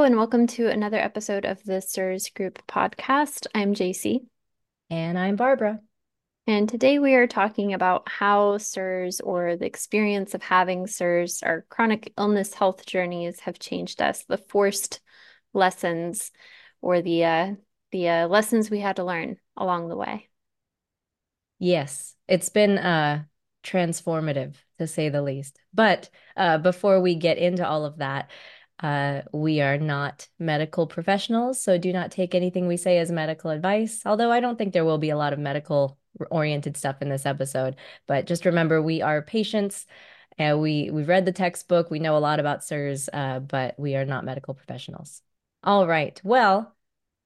Hello, and welcome to another episode of the CIRS Group podcast. I'm Jacie. And I'm Barbara. And today we are talking about how CIRS or the experience of having CIRS, our chronic illness health journeys have changed us, the forced lessons or the uh, the uh, lessons we had to learn along the way. Yes, it's been uh, transformative to say the least. But uh, before we get into all of that, uh, we are not medical professionals, so do not take anything we say as medical advice. Although I don't think there will be a lot of medical oriented stuff in this episode, but just remember we are patients. And we we've read the textbook. We know a lot about CIRS, uh, but we are not medical professionals. All right. Well,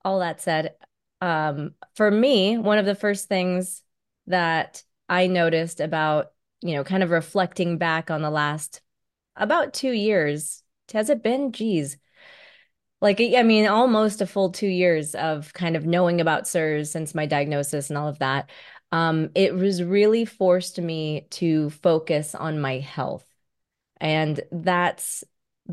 all that said, um, for me, one of the first things that I noticed about, you know, kind of reflecting back on the last about two years has it been? Geez. Like, I mean, almost a full two years of kind of knowing about CIRS since my diagnosis and all of that. Um, it was really forced me to focus on my health. And that's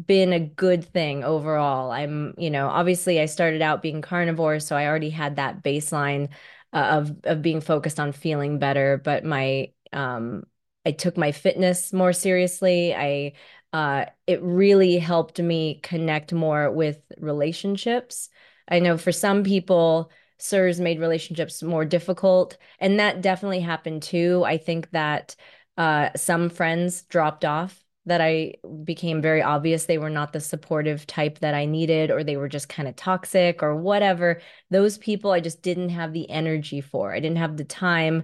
been a good thing overall. I'm, you know, obviously I started out being carnivore, so I already had that baseline uh, of of being focused on feeling better, but my um I took my fitness more seriously. I uh, it really helped me connect more with relationships. I know for some people, CIRS made relationships more difficult, and that definitely happened too. I think that uh, some friends dropped off that I became very obvious they were not the supportive type that I needed, or they were just kind of toxic or whatever. Those people I just didn't have the energy for. I didn't have the time.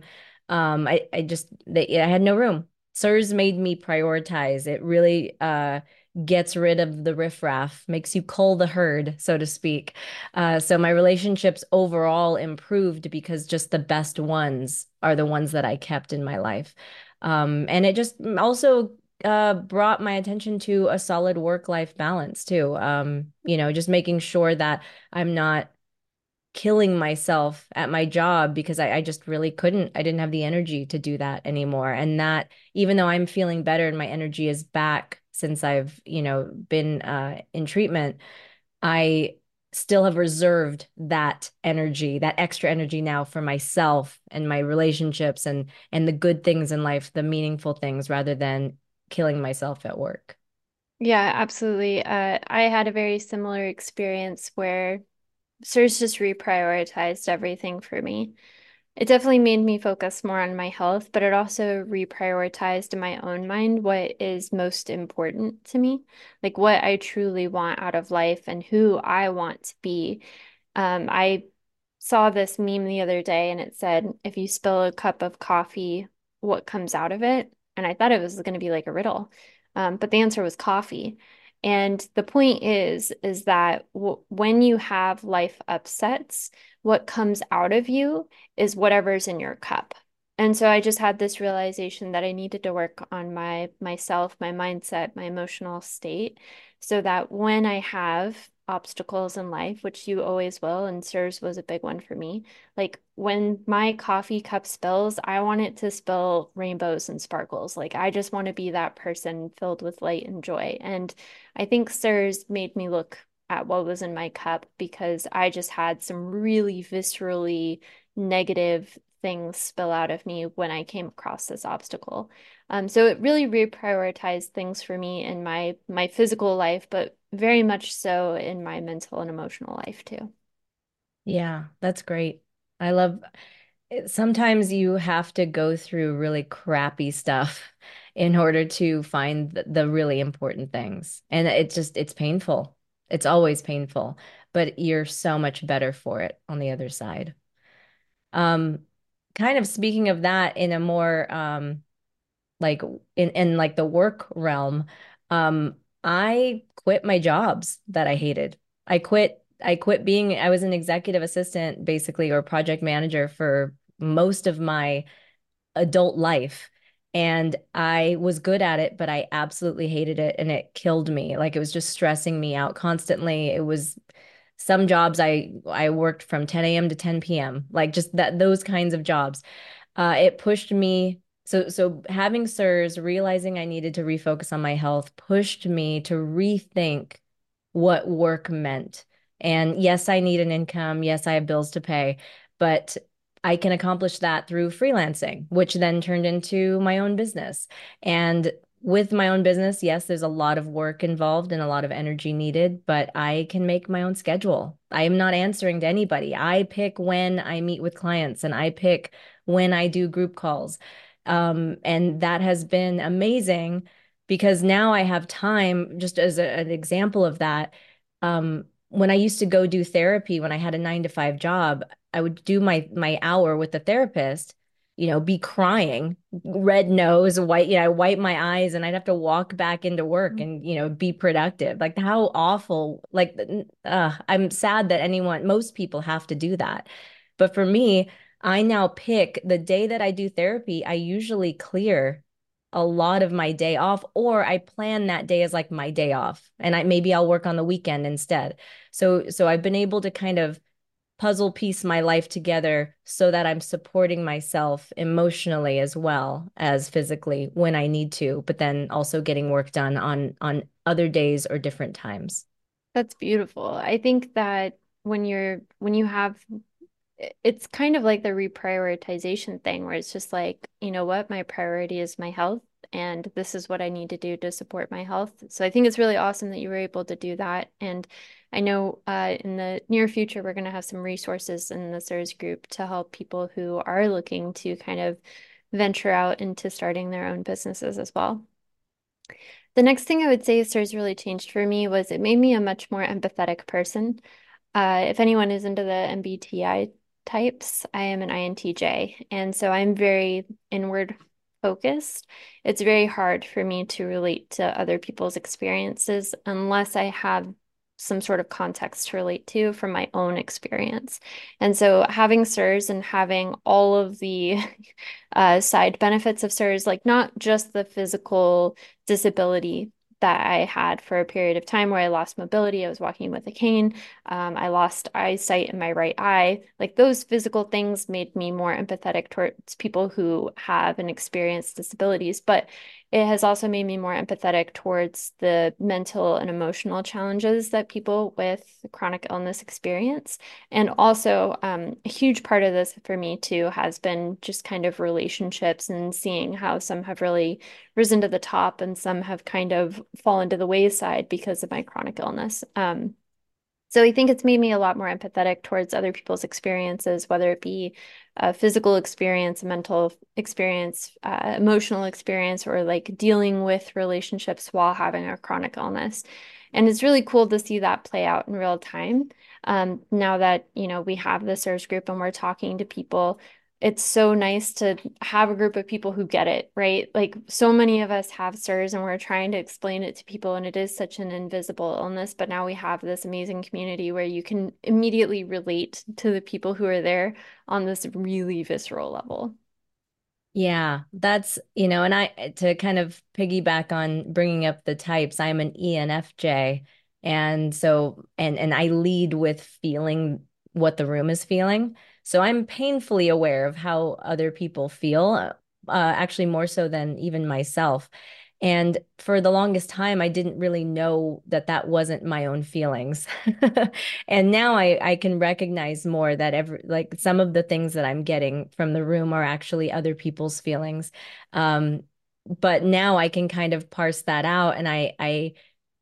Um, I, I just, they, I had no room. CIRS made me prioritize. It really uh, gets rid of the riffraff, makes you cull the herd, so to speak. Uh, so my relationships overall improved because just the best ones are the ones that I kept in my life. Um, and it just also uh, brought my attention to a solid work life balance too. Um, you know, just making sure that I'm not killing myself at my job because I, I just really couldn't. I didn't have the energy to do that anymore. And that even though I'm feeling better and my energy is back since I've, you know, been uh, in treatment, I still have reserved that energy, that extra energy now for myself and my relationships and and the good things in life, the meaningful things rather than killing myself at work. Yeah, absolutely. Uh, I had a very similar experience where CIRS just reprioritized everything for me. It definitely made me focus more on my health, but it also reprioritized in my own mind what is most important to me, like what I truly want out of life and who I want to be. Um, I saw this meme the other day and it said, if you spill a cup of coffee, what comes out of it? And I thought it was going to be like a riddle. Um, but the answer was coffee. And the point is, is that w- when you have life upsets, what comes out of you is whatever's in your cup. And so I just had this realization that I needed to work on my myself, my mindset, my emotional state, so that when I have obstacles in life, which you always will, and CIRS was a big one for me. Like when my coffee cup spills, I want it to spill rainbows and sparkles. Like I just want to be that person filled with light and joy. And I think CIRS made me look at what was in my cup because I just had some really viscerally negative things spill out of me when I came across this obstacle. Um, so it really reprioritized things for me in my my physical life, but very much so in my mental and emotional life too. Yeah, that's great. I love sometimes you have to go through really crappy stuff in order to find the, the really important things. And it's just it's painful. It's always painful, but you're so much better for it on the other side. Um, kind of speaking of that in a more um like in in like the work realm, um, I quit my jobs that I hated. I quit I quit being I was an executive assistant basically or project manager for most of my adult life. And I was good at it, but I absolutely hated it and it killed me. Like it was just stressing me out constantly. It was some jobs I I worked from 10 a.m. to 10 p.m. Like just that those kinds of jobs. Uh, it pushed me. So so having CIRS, realizing I needed to refocus on my health, pushed me to rethink what work meant. And yes, I need an income. Yes, I have bills to pay, but I can accomplish that through freelancing, which then turned into my own business. And with my own business, yes, there's a lot of work involved and a lot of energy needed, but I can make my own schedule. I am not answering to anybody. I pick when I meet with clients and I pick when I do group calls. Um, and that has been amazing because now I have time, just as a, an example of that. Um, when I used to go do therapy when I had a nine to five job, I would do my my hour with the therapist you know, be crying, red nose, white, you know, I wipe my eyes and I'd have to walk back into work and, you know, be productive. Like how awful, like, uh, I'm sad that anyone, most people have to do that. But for me, I now pick the day that I do therapy, I usually clear a lot of my day off or I plan that day as like my day off and I maybe I'll work on the weekend instead. So so I've been able to kind of puzzle piece my life together so that I'm supporting myself emotionally as well as physically when I need to, but then also getting work done on on other days or different times. That's beautiful. I think that when you're when you have it's kind of like the reprioritization thing where it's just like, you know what, my priority is my health and this is what I need to do to support my health. So I think it's really awesome that you were able to do that. And I know uh, in the near future, we're going to have some resources in the CIRS group to help people who are looking to kind of venture out into starting their own businesses as well. The next thing I would say CIRS really changed for me was it made me a much more empathetic person. Uh, if anyone is into the MBTI types, I am an INTJ. And so I'm very inward focused. It's very hard for me to relate to other people's experiences unless I have some sort of context to relate to from my own experience. And so having CIRS and having all of the uh, side benefits of CIRS, like not just the physical disability that I had for a period of time where I lost mobility. I was walking with a cane. Um, I lost eyesight in my right eye. Like those physical things made me more empathetic towards people who have and experience disabilities. But it has also made me more empathetic towards the mental and emotional challenges that people with chronic illness experience. And also, um, a huge part of this for me too has been just kind of relationships and seeing how some have really risen to the top and some have kind of fallen to the wayside because of my chronic illness. Um, so I think it's made me a lot more empathetic towards other people's experiences, whether it be a physical experience, a mental experience, uh, emotional experience, or like dealing with relationships while having a chronic illness. And it's really cool to see that play out in real time. Um, now that, you know, we have the CIRS group and we're talking to people it's so nice to have a group of people who get it, right? Like so many of us have CIRS and we're trying to explain it to people, and it is such an invisible illness. But now we have this amazing community where you can immediately relate to the people who are there on this really visceral level. Yeah, that's, you know, and I, to kind of piggyback on bringing up the types, I'm an ENFJ. And so, and, and I lead with feeling what the room is feeling. So I'm painfully aware of how other people feel, uh, actually more so than even myself. And for the longest time, I didn't really know that that wasn't my own feelings. and now I, I can recognize more that every, like some of the things that I'm getting from the room are actually other people's feelings. Um, but now I can kind of parse that out and I, I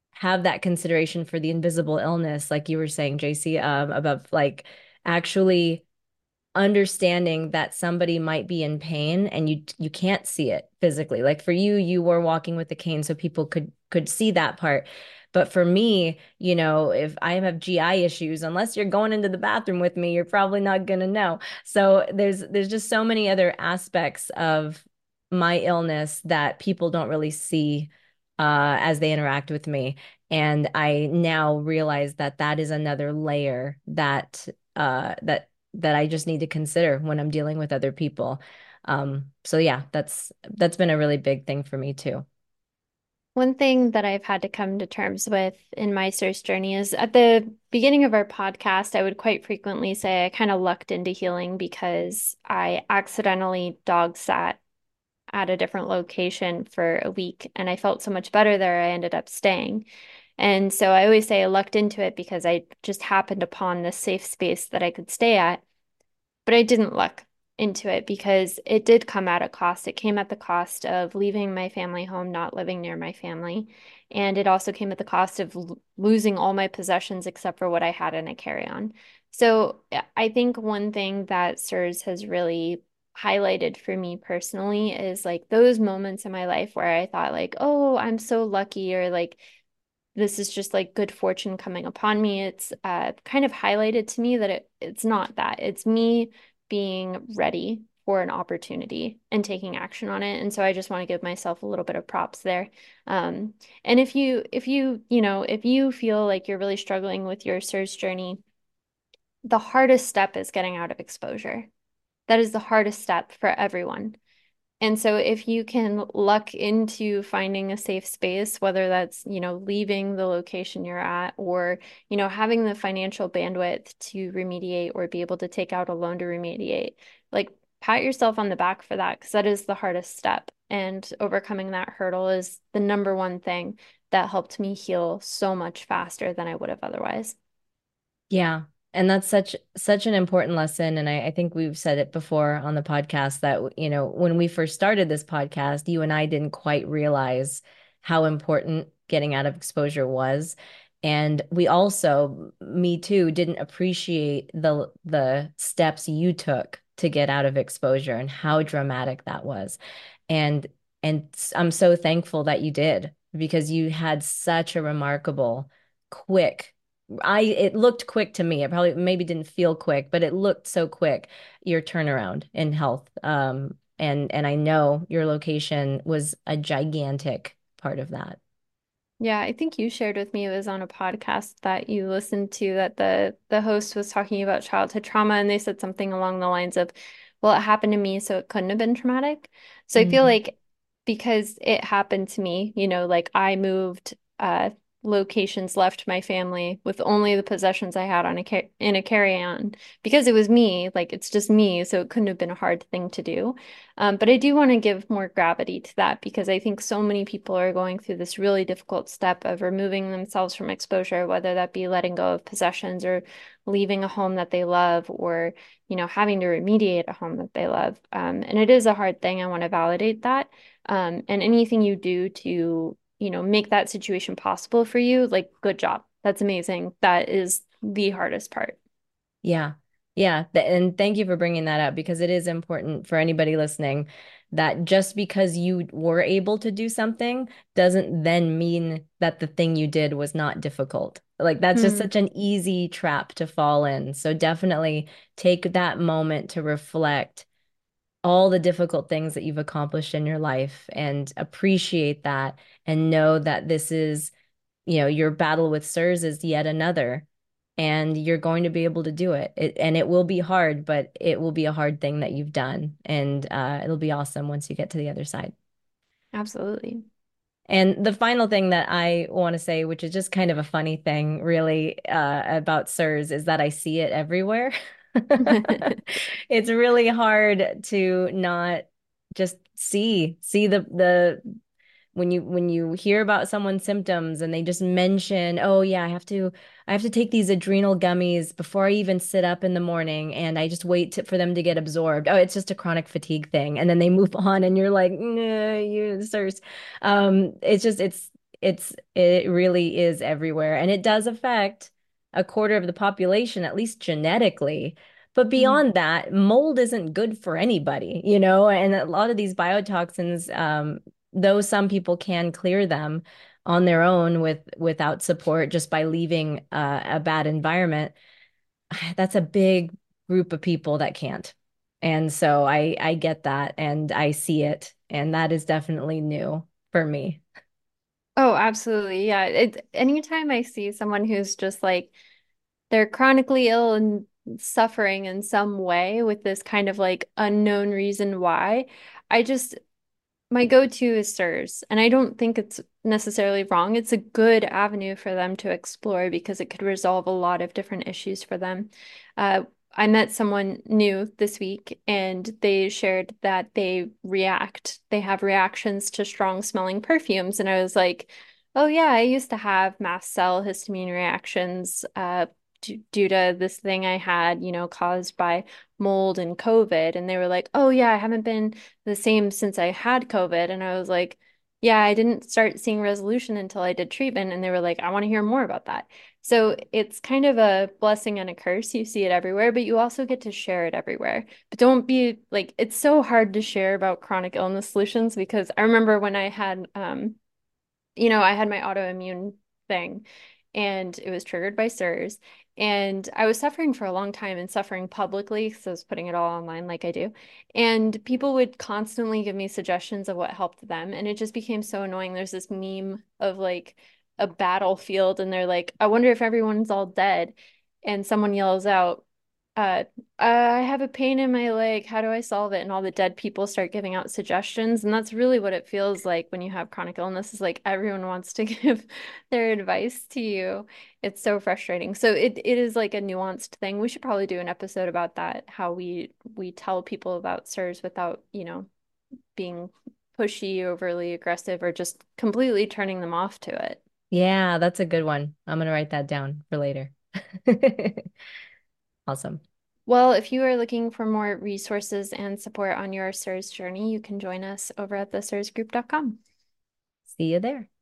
have that consideration for the invisible illness, like you were saying, Jacie, um, about like actually understanding that somebody might be in pain and you you can't see it physically. Like for you you were walking with the cane so people could could see that part. But for me you know if i have gi issues unless you're going into the bathroom with me you're probably not going to know. So there's there's just so many other aspects of my illness that people don't really see uh, as they interact with me. And i now realize that that is another layer that uh, that that I just need to consider when I'm dealing with other people. Um, so yeah, that's that's been a really big thing for me too. One thing that I've had to come to terms with in my CIRS journey is at the beginning of our podcast, I would quite frequently say I kind of lucked into healing because I accidentally dog sat at a different location for a week and I felt so much better there, I ended up staying. And so I always say I lucked into it because I just happened upon this safe space that I could stay at. But I didn't luck into it because it did come at a cost. It came at the cost of leaving my family home, not living near my family. And it also came at the cost of losing all my possessions except for what I had in a carry-on. So I think one thing that CIRS has really highlighted for me personally is like those moments in my life where I thought like, oh, I'm so lucky or like this is just like good fortune coming upon me. It's uh, kind of highlighted to me that it, it's not that. It's me being ready for an opportunity and taking action on it. And so I just want to give myself a little bit of props there. Um, and if you, if you, you know, if you feel like you're really struggling with your CIRS journey, the hardest step is getting out of exposure. That is the hardest step for everyone. And so if you can luck into finding a safe space, whether that's, you know, leaving the location you're at or, you know, having the financial bandwidth to remediate or be able to take out a loan to remediate, like pat yourself on the back for that because that is the hardest step. And overcoming that hurdle is the number one thing that helped me heal so much faster than I would have otherwise. Yeah, and that's such such an important lesson. And I, I think we've said it before on the podcast that, you know, when we first started this podcast, you and I didn't quite realize how important getting out of exposure was. And we also, me too, didn't appreciate the the steps you took to get out of exposure and how dramatic that was. And and I'm so thankful that you did because you had such a remarkable, quick I it looked quick to me. It probably maybe didn't feel quick, but it looked so quick. Your turnaround in health, um, and and I know your location was a gigantic part of that. Yeah, I think you shared with me it was on a podcast that you listened to that the the host was talking about childhood trauma and they said something along the lines of, well, it happened to me, so it couldn't have been traumatic. So I feel Mm. like because it happened to me, you know, like I moved uh locations left my family with only the possessions I had on a in a carry-on because it was me, like it's just me, so it couldn't have been a hard thing to do. Um, but I do want to give more gravity to that because I think so many people are going through this really difficult step of removing themselves from exposure, whether that be letting go of possessions or leaving a home that they love or, you know, having to remediate a home that they love. Um, and it is a hard thing. I want to validate that. Um, and anything you do to you know, make that situation possible for you, like good job. That's amazing. That is the hardest part. Yeah. Yeah. And thank you for bringing that up because it is important for anybody listening that just because you were able to do something doesn't then mean that the thing you did was not difficult. Like that's just Hmm. such an easy trap to fall in. So definitely take that moment to reflect all the difficult things that you've accomplished in your life and appreciate that and know that this is, you know, your battle with CIRS is yet another and you're going to be able to do it. it and it will be hard, but it will be a hard thing that you've done and uh, it'll be awesome once you get to the other side. Absolutely. And the final thing that I want to say, which is just kind of a funny thing, really, uh, about CIRS, is that I see it everywhere. It's really hard to not just see see the the when you when you hear about someone's symptoms and they just mention, "Oh yeah, I have to I have to take these adrenal gummies before I even sit up in the morning and I just wait to, for them to get absorbed." Oh, it's just a chronic fatigue thing. And then they move on and you're like, "Nah, you CIRS." Um it's just it's it's it really is everywhere and it does affect a quarter of the population at least genetically. But Mm. beyond that, mold isn't good for anybody, you know, and a lot of these biotoxins um, though some people can clear them on their own with without support just by leaving uh, a bad environment, that's a big group of people that can't. And so I I get that and I see it and that is definitely new for me. Oh, absolutely. Yeah. It, anytime I see someone who's just like they're chronically ill and suffering in some way with this kind of like unknown reason why, I just my go-to is CIRS, and I don't think it's necessarily wrong. It's a good avenue for them to explore because it could resolve a lot of different issues for them. Uh, I met someone new this week, and they shared that they react, they have reactions to strong smelling perfumes. And I was like, Oh yeah, I used to have mast cell histamine reactions uh, d due to this thing I had, you know, caused by mold and COVID. And they were like, "Oh yeah, I haven't been the same since I had COVID." And I was like, "Yeah, I didn't start seeing resolution until I did treatment." And they were like, "I want to hear more about that." So it's kind of a blessing and a curse. You see it everywhere, but you also get to share it everywhere. But don't be like, it's so hard to share about chronic illness solutions because I remember when I had um you know, I had my autoimmune thing and it was triggered by CIRS. And I was suffering for a long time and suffering publicly because I was putting it all online like I do. And people would constantly give me suggestions of what helped them. And it just became so annoying. There's this meme of like a battlefield, and they're like, I wonder if everyone's all dead. And someone yells out, uh, I have a pain in my leg. How do I solve it? And all the dead people start giving out suggestions. And that's really what it feels like when you have chronic illness is like everyone wants to give their advice to you. It's so frustrating. So it, it is like a nuanced thing. We should probably do an episode about that, how we we tell people about CIRS without, you know, being pushy, overly aggressive, or just completely turning them off to it. Yeah, that's a good one. I'm gonna write that down for later. Awesome. Well, if you are looking for more resources and support on your CIRS journey, you can join us over at the cirsgroup.com. See you there.